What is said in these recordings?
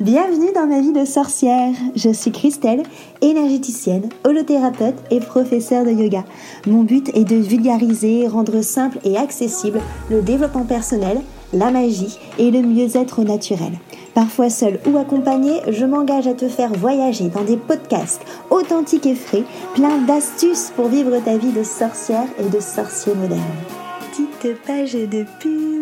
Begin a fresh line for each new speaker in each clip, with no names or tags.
Bienvenue dans ma vie de sorcière. Je suis Christelle, énergéticienne, holothérapeute et professeure de yoga. Mon but est de vulgariser, rendre simple et accessible le développement personnel, la magie et le mieux-être naturel. Parfois seule ou accompagnée, je m'engage à te faire voyager dans des podcasts authentiques et frais, plein d'astuces pour vivre ta vie de sorcière et de sorcier moderne petite page de pub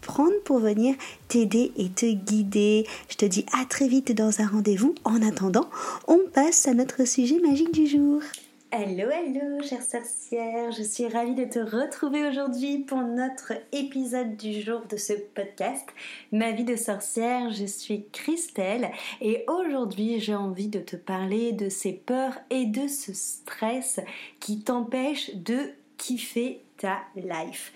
prendre pour venir t'aider et te guider. Je te dis à très vite dans un rendez-vous. En attendant, on passe à notre sujet magique du jour. Hello, hello, chère sorcière, je suis ravie de te retrouver aujourd'hui pour notre épisode du jour de ce podcast, Ma vie de sorcière. Je suis Christelle et aujourd'hui j'ai envie de te parler de ces peurs et de ce stress qui t'empêchent de kiffer ta life.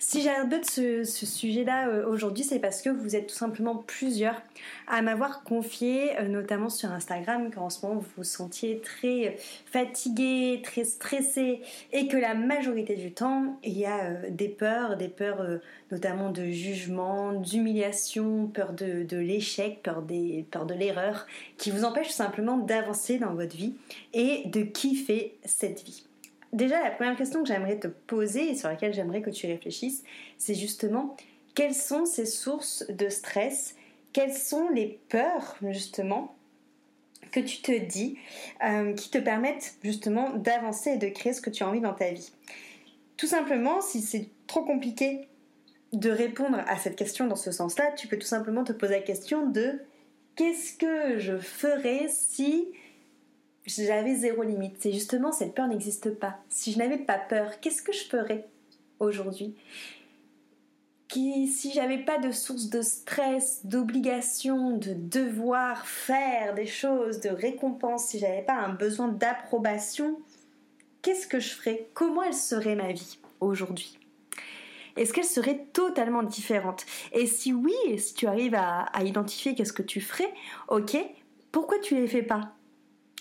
Si j'aborde ce, ce sujet-là euh, aujourd'hui, c'est parce que vous êtes tout simplement plusieurs à m'avoir confié, euh, notamment sur Instagram, qu'en ce moment vous vous sentiez très euh, fatigué, très stressé, et que la majorité du temps, il y a des peurs, des peurs notamment de jugement, d'humiliation, peur de, l'échec, peur, peur de l'erreur, qui vous empêchent tout simplement d'avancer dans votre vie et de kiffer cette vie. Déjà, la première question que j'aimerais te poser et sur laquelle j'aimerais que tu réfléchisses, c'est justement quelles sont ces sources de stress, quelles sont les peurs justement que tu te dis euh, qui te permettent justement d'avancer et de créer ce que tu as envie dans ta vie? Tout simplement, si c'est trop compliqué de répondre à cette question dans ce sens-là, tu peux tout simplement te poser la question de qu'est-ce que je ferais si j'avais zéro limite. C'est justement cette peur n'existe pas. Si je n'avais pas peur, qu'est-ce que je ferais aujourd'hui? Qui, si j'avais pas de source de stress, d'obligation, de devoir faire des choses, de récompense, si j'avais pas un besoin d'approbation, qu'est-ce que je ferais? Comment elle serait ma vie aujourd'hui? Est-ce qu'elle serait totalement différente? Et si oui, si tu arrives à, identifier qu'est-ce que tu ferais, ok, pourquoi tu les fais pas?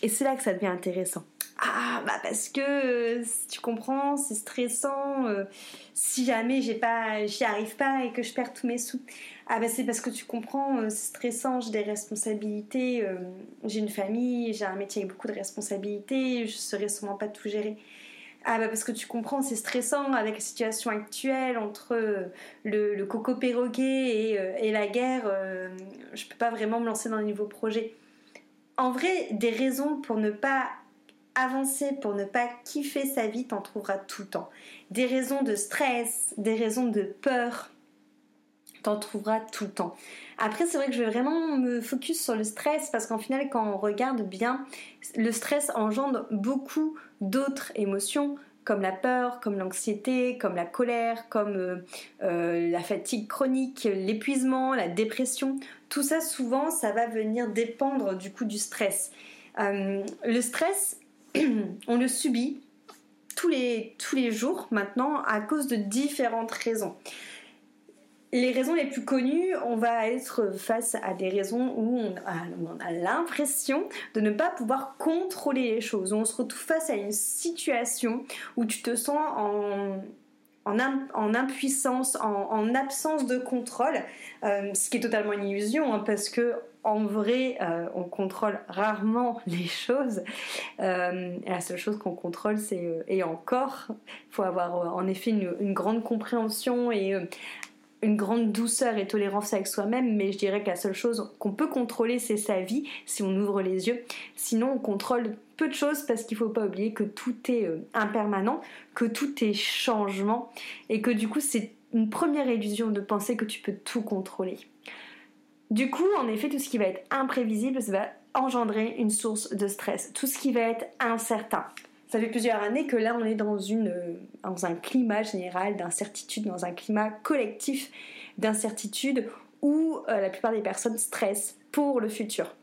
Et c'est là que ça devient intéressant. Ah, bah parce que euh, tu comprends, c'est stressant. Euh, si jamais j'ai pas, j'y arrive pas et que je perds tous mes sous. Ah, bah c'est parce que tu comprends, euh, c'est stressant, j'ai des responsabilités, j'ai une famille, j'ai un métier avec beaucoup de responsabilités, je saurais sûrement pas tout gérer. Ah bah parce que tu comprends, c'est stressant avec la situation actuelle entre le, coco perroquet et, et la guerre. je peux pas vraiment me lancer dans un nouveau projet en vrai, des raisons pour ne pas avancer, pour ne pas kiffer sa vie, t'en trouveras tout le temps. Des raisons de stress, des raisons de peur, t'en trouveras tout le temps. Après, c'est vrai que je vais vraiment me focus sur le stress parce qu'en final, quand on regarde bien, le stress engendre beaucoup d'autres émotions comme la peur, comme l'anxiété, comme la colère, comme euh, euh, la fatigue chronique, l'épuisement, la dépression. Tout ça, souvent, ça va venir dépendre du coup du stress. Euh, le stress, on le subit tous les, tous les jours maintenant à cause de différentes raisons les raisons les plus connues, on va être face à des raisons où on a, l'impression de ne pas pouvoir contrôler les choses. On se retrouve face à une situation où tu te sens en, en, impuissance, en, absence de contrôle, euh, ce qui est totalement une illusion hein, parce que en vrai, euh, on contrôle rarement les choses. Euh, la seule chose qu'on contrôle, c'est et encore, il faut avoir en effet une, une grande compréhension et une grande douceur et tolérance avec soi-même, mais je dirais que la seule chose qu'on peut contrôler, c'est sa vie, si on ouvre les yeux. Sinon, on contrôle peu de choses parce qu'il ne faut pas oublier que tout est euh, impermanent, que tout est changement, et que du coup, c'est une première illusion de penser que tu peux tout contrôler. Du coup, en effet, tout ce qui va être imprévisible, ça va engendrer une source de stress. Tout ce qui va être incertain, ça fait plusieurs années que là, on est dans, une, euh, dans un climat général d'incertitude, dans un climat collectif d'incertitude où euh, la plupart des personnes stressent pour le futur.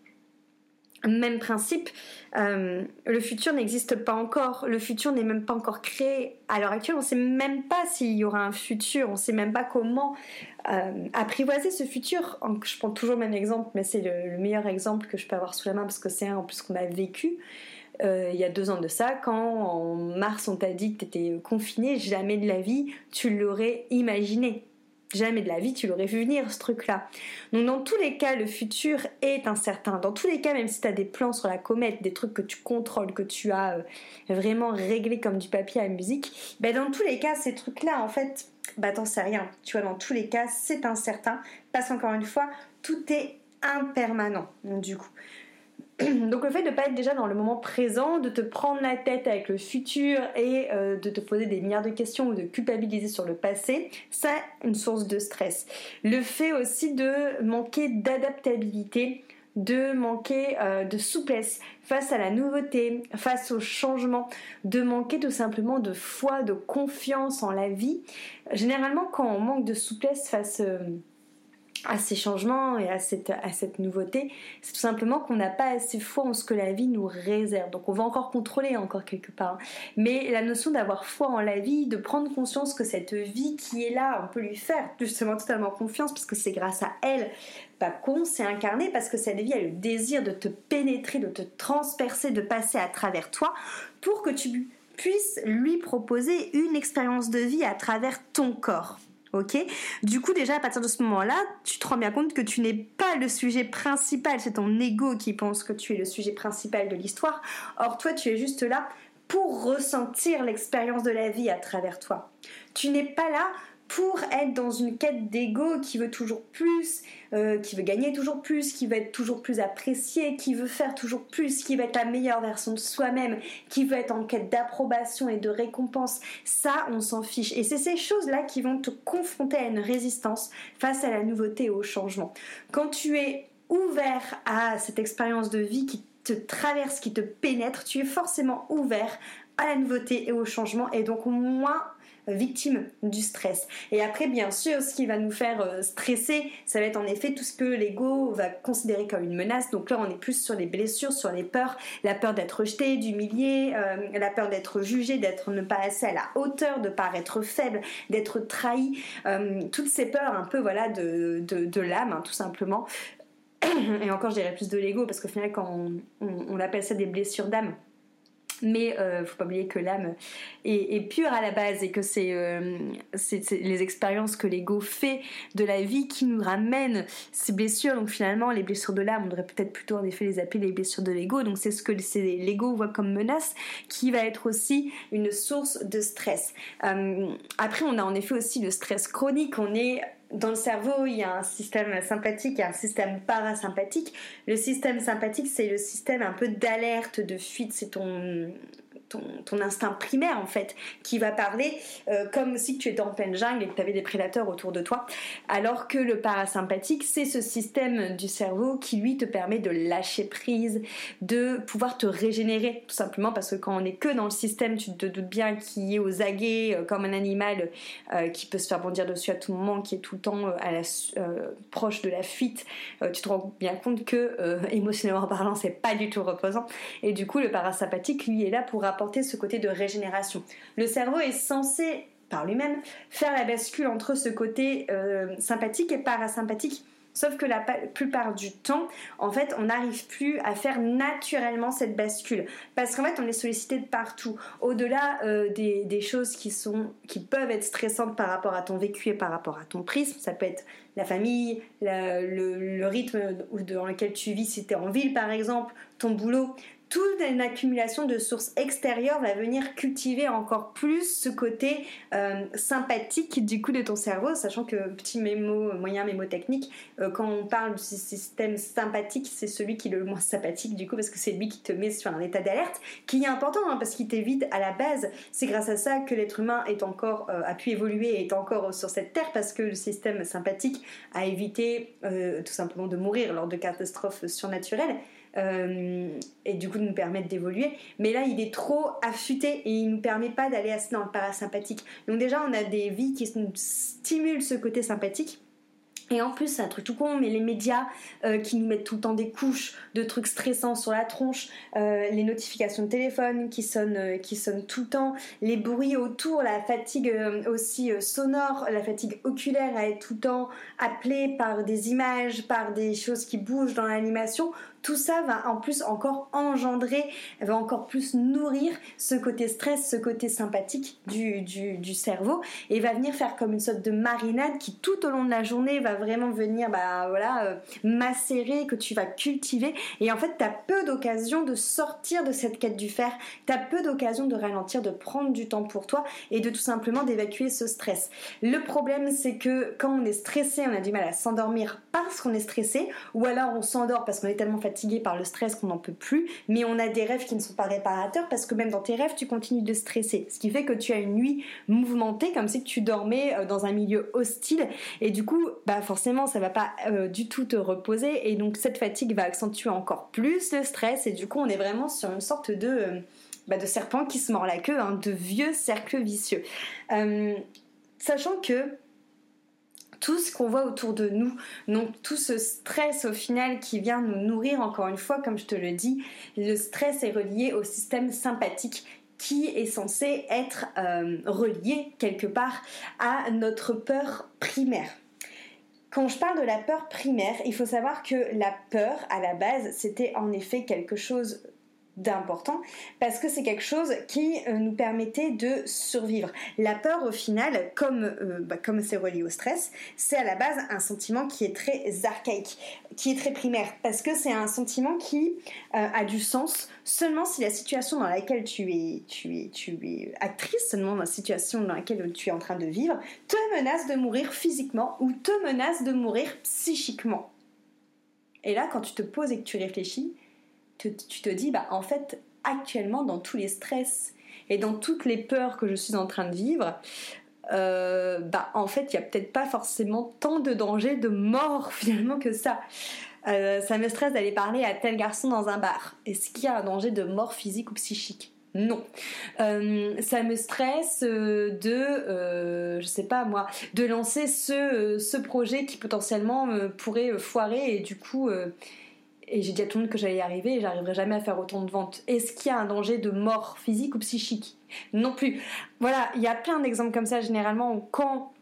Même principe, euh, le futur n'existe pas encore, le futur n'est même pas encore créé. À l'heure actuelle, on ne sait même pas s'il y aura un futur, on ne sait même pas comment apprivoiser ce futur. Je prends toujours le même exemple, mais c'est le, meilleur exemple que je peux avoir sous la main parce que c'est un en plus qu'on a vécu. Euh, il y a deux ans de ça, quand en mars on t'a dit que tu étais confiné, jamais de la vie tu l'aurais imaginé. Jamais de la vie tu l'aurais vu venir ce truc-là. Donc dans tous les cas, le futur est incertain. Dans tous les cas, même si tu as des plans sur la comète, des trucs que tu contrôles, que tu as euh, vraiment réglé comme du papier à musique, ben dans tous les cas, ces trucs-là, en fait, bah t'en sais rien. Tu vois, dans tous les cas, c'est incertain. Parce qu'encore une fois, tout est impermanent. Du coup, Donc le fait de ne pas être déjà dans le moment présent, de te prendre la tête avec le futur et euh, de te poser des milliards de questions ou de culpabiliser sur le passé, c'est une source de stress. Le fait aussi de manquer d'adaptabilité, de manquer euh, de souplesse face à la nouveauté, face au changement, de manquer tout simplement de foi, de confiance en la vie. Généralement quand on manque de souplesse face... Euh, à ces changements et à cette, nouveauté, c'est tout simplement qu'on n'a pas assez foi en ce que la vie nous réserve. Donc on va encore contrôler encore quelque part. Mais la notion d'avoir foi en la vie, de prendre conscience que cette vie qui est là, on peut lui faire justement totalement confiance parce que c'est grâce à elle pas qu'on s'est incarné parce que cette vie a le désir de te pénétrer, de te transpercer, de passer à travers toi pour que tu puisses lui proposer une expérience de vie à travers ton corps ok Du coup, déjà à partir de ce moment-là, tu te rends bien compte que tu n'es pas le sujet principal, c'est ton ego qui pense que tu es le sujet principal de l'histoire. Or, toi, tu es juste là pour ressentir l'expérience de la vie à travers toi. Tu n'es pas là pour être dans une quête d'ego qui veut toujours plus, euh, qui veut gagner toujours plus, qui veut être toujours plus apprécié, qui veut faire toujours plus, qui veut être la meilleure version de soi-même, qui veut être en quête d'approbation et de récompense, ça on s'en fiche. Et c'est ces choses-là qui vont te confronter à une résistance face à la nouveauté et au changement. Quand tu es ouvert à cette expérience de vie qui te traverse, qui te pénètre, tu es forcément ouvert à la nouveauté et au changement et donc moins victime du stress. Et après, bien sûr, ce qui va nous faire euh, stresser, ça va être en effet tout ce que l'ego va considérer comme une menace. Donc là, on est plus sur les blessures, sur les peurs, la peur d'être rejeté, d'humilié, euh, la peur d'être jugé, d'être ne pas assez à la hauteur, de paraître faible, d'être trahi. Euh, toutes ces peurs un peu voilà de, de, l'âme, hein, tout simplement. Et encore, je dirais plus de l'ego, parce qu'au final, quand on appelle ça des blessures d'âme, mais euh, faut pas oublier que l'âme est, pure à la base et que euh, c'est les expériences que l'ego fait de la vie qui nous ramènent ces blessures. Donc finalement, les blessures de l'âme, on devrait peut-être plutôt en effet les appeler les blessures de l'ego. Donc c'est ce que l'ego voit comme menace qui va être aussi une source de stress. Euh, après, on a en effet aussi le stress chronique. On est dans le cerveau, il y a un système sympathique et un système parasympathique. Le système sympathique, c'est le système un peu d'alerte, de fuite. C'est ton, ton, instinct primaire, en fait, qui va parler euh, comme si tu étais en pleine jungle et que tu avais des prédateurs autour de toi. Alors que le parasympathique, c'est ce système du cerveau qui, lui, te permet de lâcher prise, de pouvoir te régénérer, tout simplement parce que quand on est que dans le système, tu te doutes bien qu'il est aux aguets, euh, comme un animal euh, qui peut se faire bondir dessus à tout moment, qui est tout temps euh, à la, proche de la fuite, tu te rends bien compte que émotionnellement parlant, c'est pas du tout reposant. Et du coup, le parasympathique, lui, est là pour apporter ce côté de régénération. Le cerveau est censé par lui-même faire la bascule entre ce côté sympathique et parasympathique Sauf que la plupart du temps, en fait, on n'arrive plus à faire naturellement cette bascule. Parce qu'en fait, on est sollicité de partout. Au-delà euh, des, choses qui, sont, qui peuvent être stressantes par rapport à ton vécu et par rapport à ton prisme, ça peut être la famille, le, le, rythme dans lequel tu vis si tu es en ville par exemple, ton boulot, toute une accumulation de sources extérieures va venir cultiver encore plus ce côté euh, sympathique du coup de ton cerveau, sachant que petit mémo, moyen mémotechnique, euh, quand on parle du système sympathique, c'est celui qui est le moins sympathique du coup parce que c'est lui qui te met sur un état d'alerte, qui est important hein, parce qu'il t'évite à la base. C'est grâce à ça que l'être humain est encore euh, a pu évoluer et est encore sur cette terre parce que le système sympathique a évité tout simplement de mourir lors de catastrophes surnaturelles. Euh, et du coup de nous permettre d'évoluer. Mais là, il est trop affûté et il nous permet pas d'aller assez dans le parasympathique. Donc déjà, on a des vies qui stimulent ce côté sympathique Et en plus, c'est un truc tout con, mais les médias euh, qui nous mettent tout le temps des couches de trucs stressants sur la tronche, euh, les notifications de téléphone qui sonnent, qui sonnent tout le temps, les bruits autour, la fatigue aussi sonore, la fatigue oculaire à être tout le temps appelée par des images, par des choses qui bougent dans l'animation, tout ça va en plus encore engendrer, va encore plus nourrir ce côté stress, ce côté sympathique du, du, cerveau et va venir faire comme une sorte de marinade qui tout au long de la journée va vraiment venir bah, voilà, euh, macérer, que tu vas cultiver et en fait tu as peu d'occasion de sortir de cette quête du fer, tu as peu d'occasion de ralentir, de prendre du temps pour toi et de tout simplement d'évacuer ce stress. Le problème c'est que quand on est stressé, on a du mal à s'endormir parce qu'on est stressé ou alors on s'endort parce qu'on est tellement fatigué fatigué par le stress qu'on n'en peut plus, mais on a des rêves qui ne sont pas réparateurs parce que même dans tes rêves, tu continues de stresser. Ce qui fait que tu as une nuit mouvementée comme si tu dormais euh, dans un milieu hostile et du coup, bah forcément, ça va pas euh, du tout te reposer et donc cette fatigue va accentuer encore plus le stress et du coup, on est vraiment sur une sorte de euh, bah, de serpent qui se mord la queue, hein, de vieux cercle vicieux. sachant que tout ce qu'on voit autour de nous, donc tout ce stress au final qui vient nous nourrir, encore une fois, comme je te le dis, le stress est relié au système sympathique qui est censé être euh, relié quelque part à notre peur primaire. Quand je parle de la peur primaire, il faut savoir que la peur, à la base, c'était en effet quelque chose d'important parce que c'est quelque chose qui euh, nous permettait de survivre. La peur au final, comme euh, bah, comme c'est relié au stress, c'est à la base un sentiment qui est très archaïque, qui est très primaire parce que c'est un sentiment qui euh, a du sens seulement si la situation dans laquelle tu es tu es tu es actrice, seulement la situation dans laquelle tu es en train de vivre te menace de mourir physiquement ou te menace de mourir psychiquement. Et là quand tu te poses et que tu réfléchis, tu, te dis, bah, en fait, actuellement, dans tous les stress et dans toutes les peurs que je suis en train de vivre, euh, bah, en fait, il n'y a peut-être pas forcément tant de danger de mort finalement que ça. Euh, ça me stresse d'aller parler à tel garçon dans un bar. Est-ce qu'il y a un danger de mort physique ou psychique? Non. Euh, ça me stresse de, je sais pas moi, de lancer ce, ce projet qui potentiellement pourrait foirer et du coup et j'ai dit à tout le monde que j'allais y arriver et j'arriverai jamais à faire autant de ventes. Est-ce qu'il y a un danger de mort physique ou psychique? Non plus. Voilà, il y a plein d'exemples comme ça généralement quand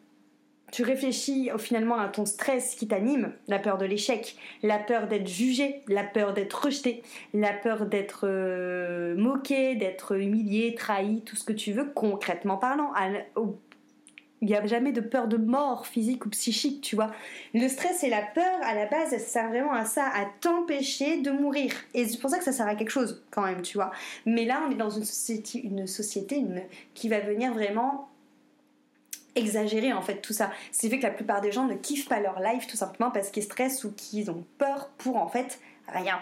tu réfléchis finalement à ton stress qui t'anime, la peur de l'échec, la peur d'être jugé, la peur d'être rejeté, la peur d'être euh, moqué, d'être humilié, trahi, tout ce que tu veux, concrètement parlant, il n'y a jamais de peur de mort physique ou psychique, tu vois. Le stress et la peur, à la base, ça sert vraiment à ça, à t'empêcher de mourir. Et c'est pour ça que ça sert à quelque chose, quand même, tu vois. Mais là, on est dans une société, qui va venir vraiment exagérer en fait tout ça. C'est fait que la plupart des gens ne kiffent pas leur life tout simplement parce qu'ils stressent ou qu'ils ont peur pour en fait rien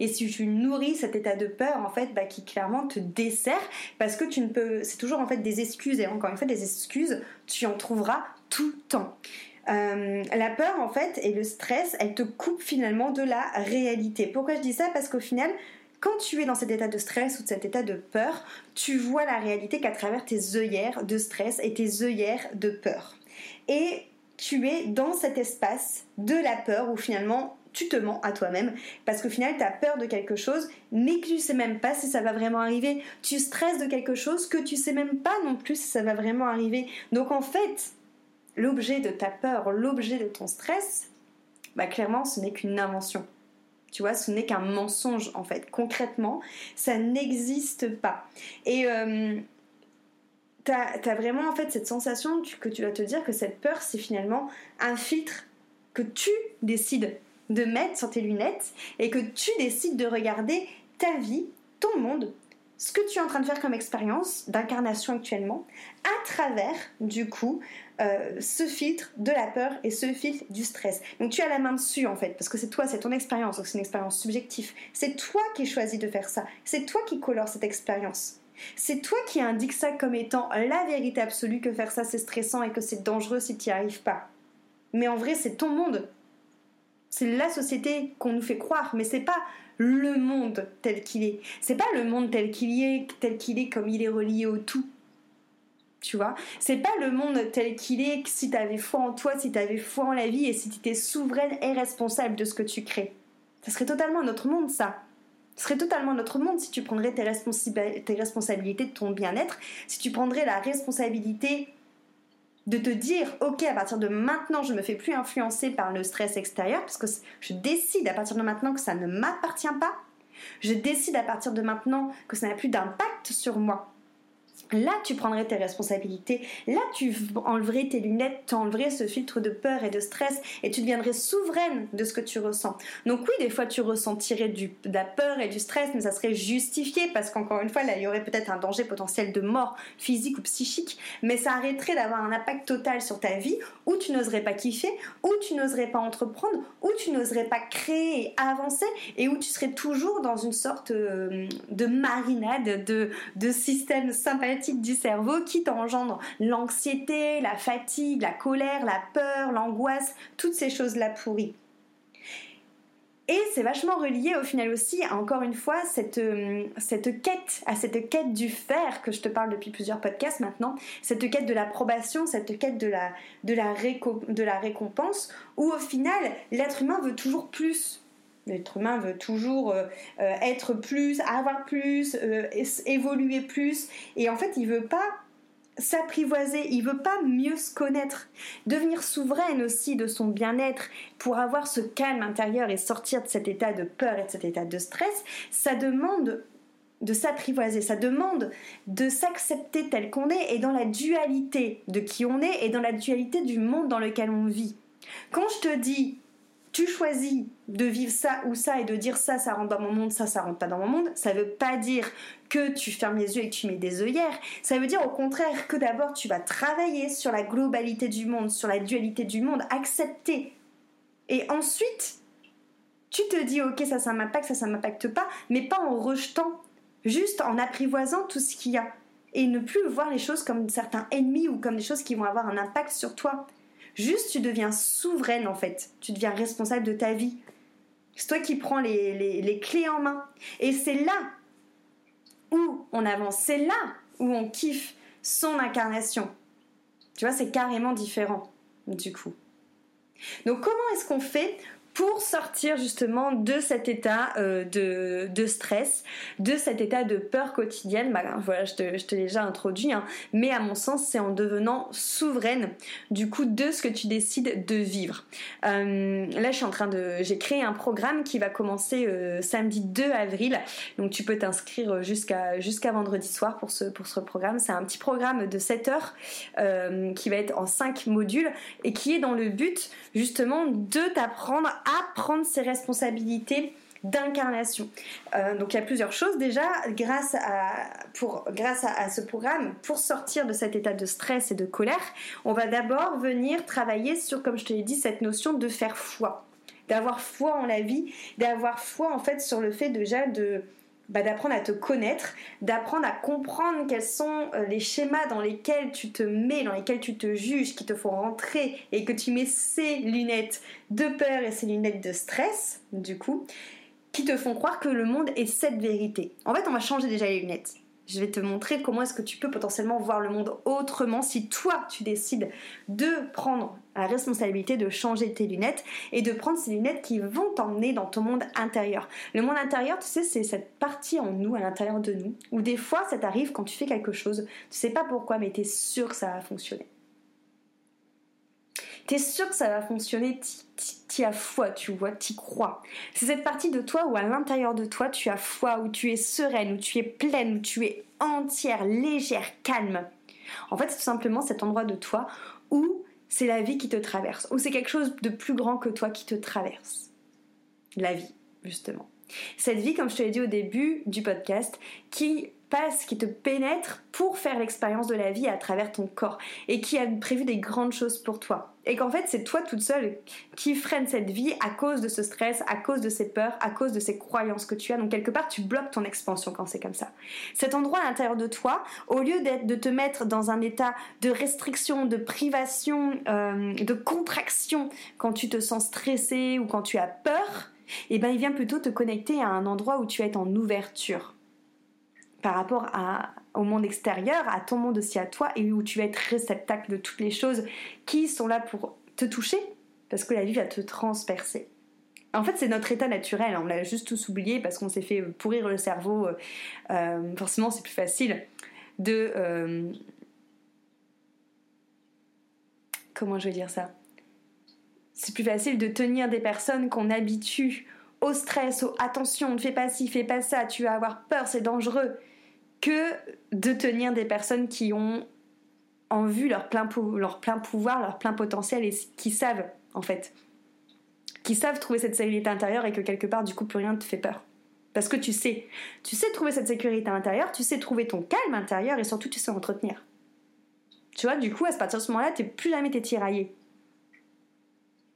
Et si tu nourris cet état de peur, en fait, bah, qui clairement te dessert, parce que tu ne peux, c'est toujours en fait des excuses, et encore une fois, des excuses, tu en trouveras tout le temps. Euh, la peur, en fait, et le stress, elle te coupe finalement de la réalité. Pourquoi je dis ça? Parce qu'au final, quand tu es dans cet état de stress ou de cet état de peur, tu vois la réalité qu'à travers tes œillères de stress et tes œillères de peur. Et tu es dans cet espace de la peur où finalement tu te mens à toi-même parce qu'au final, tu as peur de quelque chose, mais que tu sais même pas si ça va vraiment arriver. Tu stresses de quelque chose que tu sais même pas non plus si ça va vraiment arriver. Donc en fait, l'objet de ta peur, l'objet de ton stress, bah clairement, ce n'est qu'une invention. Tu vois, ce n'est qu'un mensonge en fait. Concrètement, ça n'existe pas. Et euh, tu as, vraiment en fait cette sensation que tu vas te dire que cette peur, c'est finalement un filtre que tu décides de mettre sur tes lunettes et que tu décides de regarder ta vie, ton monde, ce que tu es en train de faire comme expérience d'incarnation actuellement, à travers du coup euh, ce filtre de la peur et ce filtre du stress. Donc tu as la main dessus en fait, parce que c'est toi, c'est ton expérience, donc c'est une expérience subjective. C'est toi qui choisis de faire ça, c'est toi qui colore cette expérience. C'est toi qui indique ça comme étant la vérité absolue que faire ça c'est stressant et que c'est dangereux si tu n'y arrives pas. Mais en vrai, c'est ton monde. C'est la société qu'on nous fait croire, mais c'est pas le monde tel qu'il est. C'est pas le monde tel qu'il est, tel qu'il est comme il est relié au tout. tu vois? C'est pas le monde tel qu'il est si tu avais foi en toi, si tu avais foi en la vie et si tu étais souveraine et responsable de ce que tu crées. Ça serait totalement notre monde, ça. Ce serait totalement notre monde si tu prendrais tes responsabilités de ton bien-être, si tu prendrais la responsabilité de te dire, ok, à partir de maintenant, je me fais plus influencer par le stress extérieur, parce que je décide à partir de maintenant que ça ne m'appartient pas. Je décide à partir de maintenant que ça n'a plus d'impact sur moi. Là, tu prendrais tes responsabilités. Là, tu enleverais tes lunettes, tu enleverais ce filtre de peur et de stress et tu deviendrais souveraine de ce que tu ressens. Donc oui, des fois, tu ressentirais de la peur et du stress, mais ça serait justifié parce qu'encore une fois, là, il y aurait peut-être un danger potentiel de mort physique ou psychique, mais ça arrêterait d'avoir un impact total sur ta vie où tu n'oserais pas kiffer, où tu n'oserais pas entreprendre, où tu n'oserais pas créer et avancer et où tu serais toujours dans une sorte euh, de marinade de, de système sympathique du cerveau qui t'engendre l'anxiété, la fatigue, la colère, la peur, l'angoisse, toutes ces choses-là pourries. Et c'est vachement relié au final aussi à encore une fois cette, euh, cette quête, à cette quête du faire que je te parle depuis plusieurs podcasts maintenant, cette quête de l'approbation, cette quête de la, de, la de la récompense, où au final l'être humain veut toujours plus, L'être humain veut toujours euh, être plus, avoir plus, euh, évoluer plus. Et en fait, il veut pas s'apprivoiser, il veut pas mieux se connaître, devenir souveraine aussi de son bien-être pour avoir ce calme intérieur et sortir de cet état de peur et de cet état de stress, ça demande de s'apprivoiser, ça demande de s'accepter tel qu'on est et dans la dualité de qui on est et dans la dualité du monde dans lequel on vit. Quand je te dis tu choisis de vivre ça ou ça et de dire ça, ça rentre dans mon monde, ça, ça rentre pas dans mon monde, ça veut pas dire que tu fermes les yeux et que tu mets des œillères. Ça veut dire au contraire que d'abord tu vas travailler sur la globalité du monde, sur la dualité du monde, accepter. Et ensuite, tu te dis ok, ça, ça m'impacte, ça, ça m'impacte pas, mais pas en rejetant, juste en apprivoisant tout ce qu'il y a. Et ne plus voir les choses comme certains ennemis ou comme des choses qui vont avoir un impact sur toi. Juste, tu deviens souveraine en fait. Tu deviens responsable de ta vie. C'est toi qui prends les, clés en main. Et c'est là où on avance. C'est là où on kiffe son incarnation. Tu vois, c'est carrément différent du coup. Donc comment est-ce qu'on fait pour sortir justement de cet état euh, de, stress, de cet état de peur quotidienne. Bah, voilà, je te, je te l'ai déjà introduit, hein. mais à mon sens, c'est en devenant souveraine du coup de ce que tu décides de vivre. Euh, là, je suis en train de, j'ai créé un programme qui va commencer euh, samedi 2 avril, donc tu peux t'inscrire jusqu'à jusqu'à vendredi soir pour ce pour ce programme. C'est un petit programme de 7 heures qui va être en 5 modules et qui est dans le but justement de t'apprendre à prendre ses responsabilités d'incarnation. Euh, donc il y a plusieurs choses déjà grâce à pour grâce à, ce programme pour sortir de cet état de stress et de colère, on va d'abord venir travailler sur comme je te l'ai dit cette notion de faire foi, d'avoir foi en la vie, d'avoir foi en fait sur le fait déjà de bah, d'apprendre à te connaître, d'apprendre à comprendre quels sont euh, les schémas dans lesquels tu te mets, dans lesquels tu te juges, qui te font rentrer et que tu mets ces lunettes de peur et ces lunettes de stress, du coup, qui te font croire que le monde est cette vérité. En fait, on va changer déjà les lunettes. Je vais te montrer comment est-ce que tu peux potentiellement voir le monde autrement si toi tu décides de prendre la responsabilité de changer tes lunettes et de prendre ces lunettes qui vont t'emmener dans ton monde intérieur. Le monde intérieur, tu sais, c'est cette partie en nous, à l'intérieur de nous, où des fois ça t'arrive quand tu fais quelque chose, tu sais pas pourquoi, mais tu es sûr que ça va fonctionner. Tu es sûr que ça va fonctionner, tu as foi, tu vois, y crois. C'est cette partie de toi où à l'intérieur de toi tu as foi, où tu es sereine, où tu es pleine, où tu es entière, légère, calme. En fait, c'est tout simplement cet endroit de toi où c'est la vie qui te traverse, où c'est quelque chose de plus grand que toi qui te traverse. La vie, justement. Cette vie, comme je te l'ai dit au début du podcast, qui qui te pénètre pour faire l'expérience de la vie à travers ton corps et qui a prévu des grandes choses pour toi. Et qu'en fait, c'est toi toute seule qui freine cette vie à cause de ce stress, à cause de ces peurs, à cause de ces croyances que tu as. Donc quelque part, tu bloques ton expansion quand c'est comme ça. Cet endroit à l'intérieur de toi, au lieu d'être, de te mettre dans un état de restriction, de privation, euh, de contraction quand tu te sens stressé ou quand tu as peur, eh ben il vient plutôt te connecter à un endroit où tu es en ouverture par rapport au monde extérieur, à ton monde aussi à toi, et où tu vas être réceptacle de toutes les choses qui sont là pour te toucher, parce que la vie va te transpercer. En fait, c'est notre état naturel, on l'a juste tous oublié parce qu'on s'est fait pourrir le cerveau. Euh, euh, forcément, c'est plus facile de... Euh, comment je vais dire ça? C'est plus facile de tenir des personnes qu'on habitue au stress, au attention, ne fais pas ci, fais pas ça, tu vas avoir peur, c'est dangereux, que de tenir des personnes qui ont en vue leur plein, leur plein pouvoir, leur plein potentiel et qui savent en fait qui savent trouver cette sécurité intérieure et que quelque part, du coup, plus rien ne te fait peur. Parce que tu sais, tu sais trouver cette sécurité intérieure, tu sais trouver ton calme intérieur et surtout tu sais entretenir. Tu vois, du coup, à partir de ce moment-là, t'es plus jamais t'es tiraillé.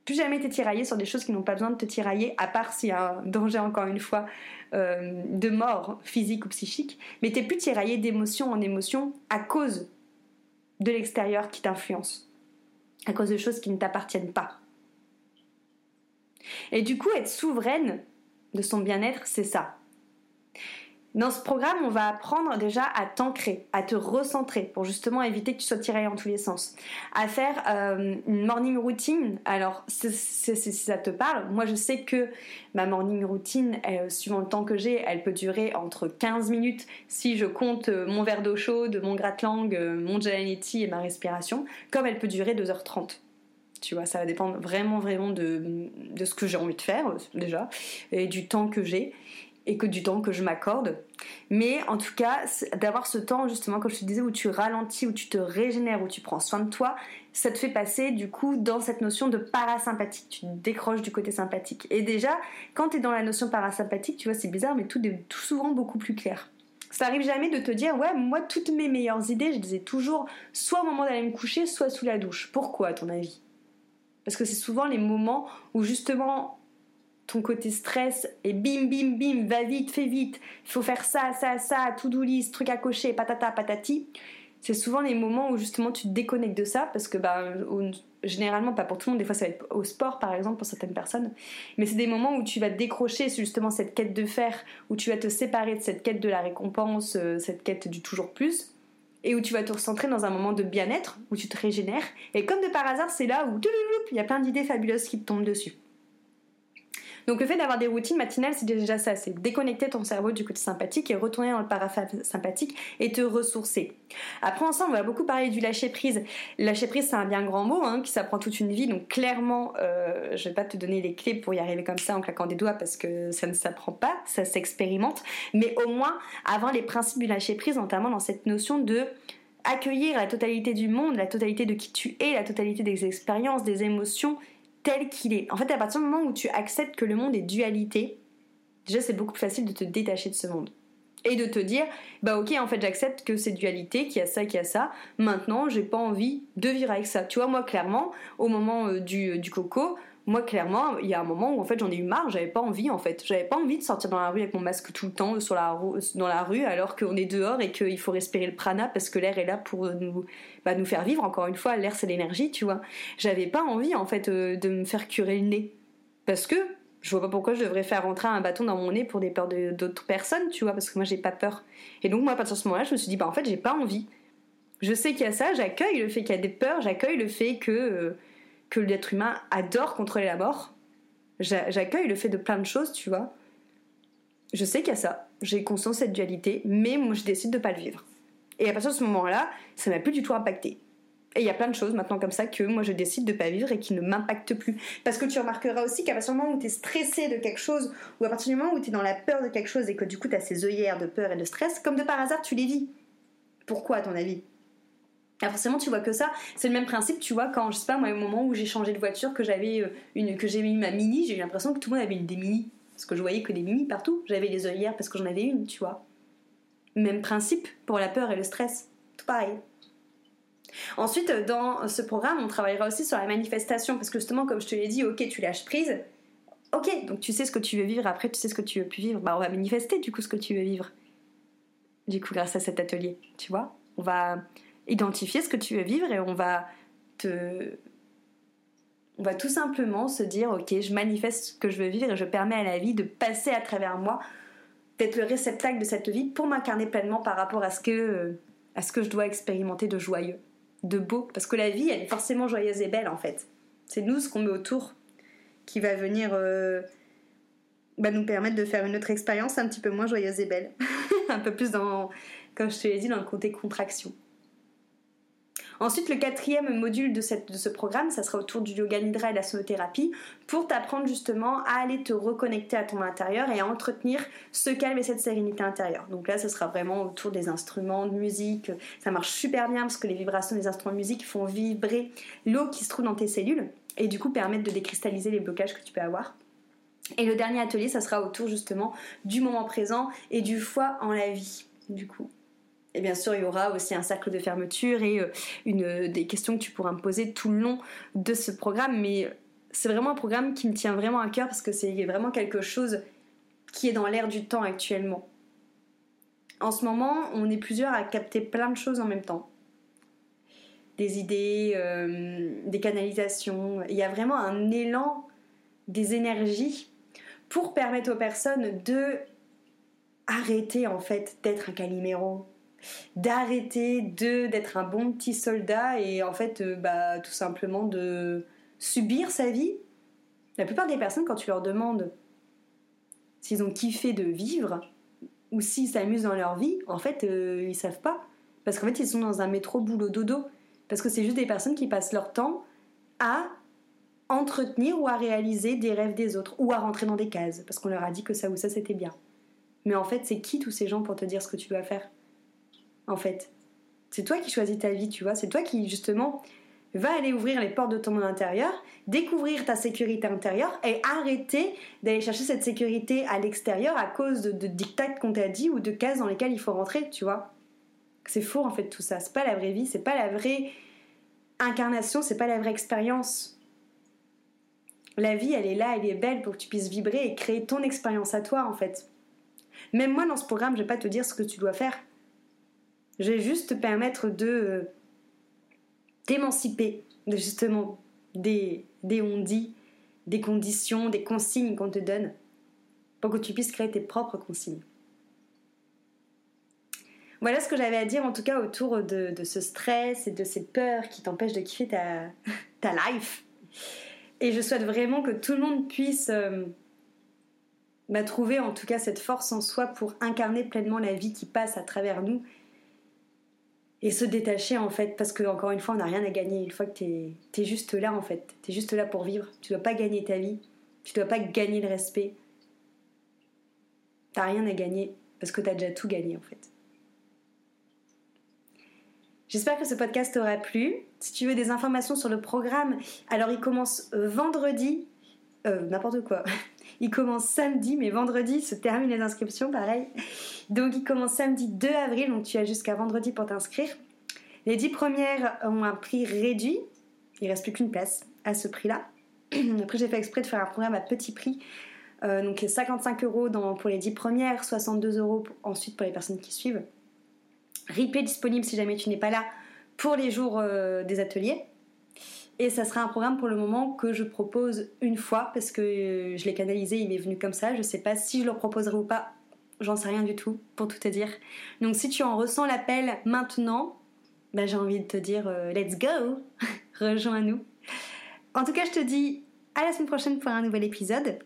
Plus jamais t'es tiraillé sur des choses qui n'ont pas besoin de te tirailler, à part s'il y a un danger, encore une fois, euh, de mort physique ou psychique. Mais t'es plus tiraillé d'émotion en émotion à cause de l'extérieur qui t'influence. À cause de choses qui ne t'appartiennent pas. Et du coup, être souveraine de son bien-être, c'est ça. Dans ce programme, on va apprendre déjà à t'ancrer, à te recentrer pour justement éviter que tu sois tiré en tous les sens. À faire euh, une morning routine. Alors, si ça te parle, moi je sais que ma morning routine, suivant le temps que j'ai, elle peut durer entre 15 minutes si je compte euh, mon verre d'eau chaude, mon gratte-langue, euh, mon gelanetti et ma respiration, comme elle peut durer 2h30. Tu vois, ça va dépendre vraiment, vraiment de, de ce que j'ai envie de faire, déjà, et du temps que j'ai, et que du temps que je m'accorde. Mais en tout cas, d'avoir ce temps, justement, comme je te disais, où tu ralentis, où tu te régénères, où tu prends soin de toi, ça te fait passer, du coup, dans cette notion de parasympathique. Tu décroches du côté sympathique. Et déjà, quand tu es dans la notion parasympathique, tu vois, c'est bizarre, mais tout est tout souvent beaucoup plus clair. Ça arrive jamais de te dire, ouais, moi, toutes mes meilleures idées, je les ai toujours soit au moment d'aller me coucher, soit sous la douche. Pourquoi, à ton avis? Parce que c'est souvent les moments où justement ton côté stress et bim bim bim, va vite, fais vite, il faut faire ça, ça, ça, tout do list, truc à cocher, patata patati. C'est souvent les moments où justement tu te déconnectes de ça parce que bah, généralement pas pour tout le monde, des fois ça va être au sport par exemple pour certaines personnes, mais c'est des moments où tu vas décrocher justement cette quête de faire, où tu vas te séparer de cette quête de la récompense, euh, cette quête du toujours plus et où tu vas te recentrer dans un moment de bien-être, où tu te régénères. Et comme de par hasard, c'est là où il y a plein d'idées fabuleuses qui te tombent dessus. Donc le fait d'avoir des routines matinales, c'est déjà ça, c'est déconnecter ton cerveau du côté sympathique et retourner dans le parasympathique et te ressourcer. Après ensemble, on va beaucoup parler du lâcher prise. Lâcher prise, c'est un bien grand mot hein, qui s'apprend toute une vie. Donc clairement, euh, je vais pas te donner les clés pour y arriver comme ça en claquant des doigts parce que ça ne s'apprend pas, ça s'expérimente. Mais au moins avoir les principes du lâcher prise, notamment dans cette notion de accueillir la totalité du monde, la totalité de qui tu es, la totalité des expériences, des émotions tel qu'il est. En fait, à partir du moment où tu acceptes que le monde est dualité, déjà c'est beaucoup plus facile de te détacher de ce monde. Et de te dire, bah ok, en fait j'accepte que c'est dualité, qu'il y a ça, qu'il y a ça. Maintenant, j'ai pas envie de vivre avec ça. Tu vois, moi clairement, au moment euh, du, du coco, moi clairement il y a un moment où en fait j'en ai eu marre j'avais pas envie en fait. J'avais pas envie de sortir dans la rue avec mon masque tout le temps dans la rue alors qu'on est dehors et qu'il faut respirer le prana parce que l'air est là pour nous bah, faire vivre encore une fois. L'air c'est l'énergie tu vois. J'avais pas envie en fait euh, de me faire curer le nez. Parce que je vois pas pourquoi je devrais faire rentrer un bâton dans mon nez pour des peurs d'autres personnes tu vois parce que moi j'ai pas peur. Et donc moi à partir de ce moment là je me suis dit bah en fait j'ai pas envie. Je sais qu'il y a ça j'accueille le fait qu'il y a des peurs j'accueille le fait que euh, que l'être humain adore contrôler la mort. J'accueille le fait de plein de choses, tu vois. Je sais qu'il y a ça, j'ai conscience de cette dualité, mais moi je décide de pas le vivre. Et à partir de ce moment-là, ça m'a plus du tout impacté. Et il y a plein de choses maintenant comme ça que moi je décide de pas vivre et qui ne m'impactent plus. Parce que tu remarqueras aussi qu'à partir du moment où tu es stressé de quelque chose, ou à partir du moment où tu es dans la peur de quelque chose et que du coup tu as ces œillères de peur et de stress, comme de par hasard tu les vis. Pourquoi à ton avis? Alors forcément, tu vois que ça. C'est le même principe, tu vois, quand, je sais pas, moi, au moment où j'ai changé de voiture, que j'avais euh, une, que j'ai eu ma mini, j'ai eu l'impression que tout le monde avait une des mini. Parce que je voyais que des mini partout. J'avais les œillères parce que j'en avais une, tu vois. Même principe pour la peur et le stress. Tout pareil. Ensuite, dans ce programme, on travaillera aussi sur la manifestation. Parce que justement, comme je te l'ai dit, ok, tu lâches prise. Ok, donc tu sais ce que tu veux vivre, après tu sais ce que tu veux plus vivre. Bah, on va manifester du coup ce que tu veux vivre. Du coup, grâce à cet atelier, tu vois. On va identifier ce que tu veux vivre et on va te on va tout simplement se dire ok je manifeste ce que je veux vivre et je permets à la vie de passer à travers moi d'être le réceptacle de cette vie pour m'incarner pleinement par rapport à ce que à ce que je dois expérimenter de joyeux, de beau, parce que la vie elle est forcément joyeuse et belle en fait. C'est nous ce qu'on met autour qui va venir euh, bah, nous permettre de faire une autre expérience un petit peu moins joyeuse et belle, un peu plus dans, comme je te l'ai dit, dans le côté contraction. Ensuite, le quatrième module de, ce programme, ça sera autour du yoga nidra et de la sonothérapie pour t'apprendre justement à aller te reconnecter à ton intérieur et à entretenir ce calme et cette sérénité intérieure. Donc là, ce sera vraiment autour des instruments de musique. Ça marche super bien parce que les vibrations des instruments de musique font vibrer l'eau qui se trouve dans tes cellules et du coup permettent de décristalliser les blocages que tu peux avoir. Et le dernier atelier, ça sera autour justement du moment présent et du foi en la vie, du coup. Et bien sûr, il y aura aussi un cercle de fermeture et euh, euh, des questions que tu pourras me poser tout le long de ce programme. Mais c'est vraiment un programme qui me tient vraiment à cœur parce que c'est vraiment quelque chose qui est dans l'air du temps actuellement. En ce moment, on est plusieurs à capter plein de choses en même temps. Des idées, euh, des canalisations. Il y a vraiment un élan des énergies pour permettre aux personnes de arrêter en fait d'être un caliméro, d'arrêter de d'être un bon petit soldat et en fait euh, bah tout simplement de subir sa vie. La plupart des personnes quand tu leur demandes s'ils ont kiffé de vivre ou s'ils s'amusent dans leur vie, en fait euh, ils savent pas parce qu'en fait ils sont dans un métro boulot dodo parce que c'est juste des personnes qui passent leur temps à entretenir ou à réaliser des rêves des autres ou à rentrer dans des cases parce qu'on leur a dit que ça ou ça c'était bien. Mais en fait, c'est qui tous ces gens pour te dire ce que tu dois faire? En fait, c'est toi qui choisis ta vie, tu vois. C'est toi qui justement va aller ouvrir les portes de ton monde intérieur, découvrir ta sécurité intérieure et arrêter d'aller chercher cette sécurité à l'extérieur à cause de, dictats qu'on t'a dit ou de cases dans lesquelles il faut rentrer, tu vois. C'est faux en fait tout ça. C'est pas la vraie vie, c'est pas la vraie incarnation, c'est pas la vraie expérience. La vie, elle est là, elle est belle pour que tu puisses vibrer et créer ton expérience à toi, en fait. Même moi, dans ce programme, je vais pas te dire ce que tu dois faire. Je vais juste te permettre de euh, t'émanciper justement des, des on-dit, des conditions, des consignes qu'on te donne pour que tu puisses créer tes propres consignes. Voilà ce que j'avais à dire en tout cas autour de, de, ce stress et de ces peurs qui t'empêchent de kiffer ta, ta life. Et je souhaite vraiment que tout le monde puisse euh, bah, trouver en tout cas cette force en soi pour incarner pleinement la vie qui passe à travers nous et se détacher en fait parce que encore une fois on n'a rien à gagner une fois que t'es es juste là en fait. T'es juste là pour vivre. Tu dois pas gagner ta vie. Tu dois pas gagner le respect. T'as rien à gagner parce que t'as déjà tout gagné en fait. J'espère que ce podcast t'aura plu. Si tu veux des informations sur le programme, alors il commence vendredi, euh, n'importe quoi. Il commence samedi, mais vendredi se terminent les inscriptions, pareil. Donc il commence samedi 2 avril, donc tu as jusqu'à vendredi pour t'inscrire. Les 10 premières ont un prix réduit, il reste plus qu'une place à ce prix-là. Après j'ai fait exprès de faire un programme à petit prix, euh, donc 55 euros pour les 10 premières, 62 euros ensuite pour les personnes qui suivent. Replay disponible si jamais tu n'es pas là pour les jours euh, des ateliers. Et ça sera un programme pour le moment que je propose une fois parce que euh, je l'ai canalisé, il m'est venu comme ça. Je sais pas si je le proposerai ou pas, j'en sais rien du tout pour tout te dire. Donc si tu en ressens l'appel maintenant, bah, j'ai envie de te dire euh, let's go, rejoins-nous. En tout cas, je te dis à la semaine prochaine pour un nouvel épisode.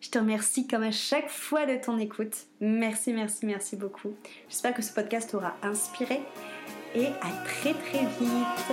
Je te remercie comme à chaque fois de ton écoute. Merci, merci, merci beaucoup. J'espère que ce podcast t'aura inspiré et à très très vite.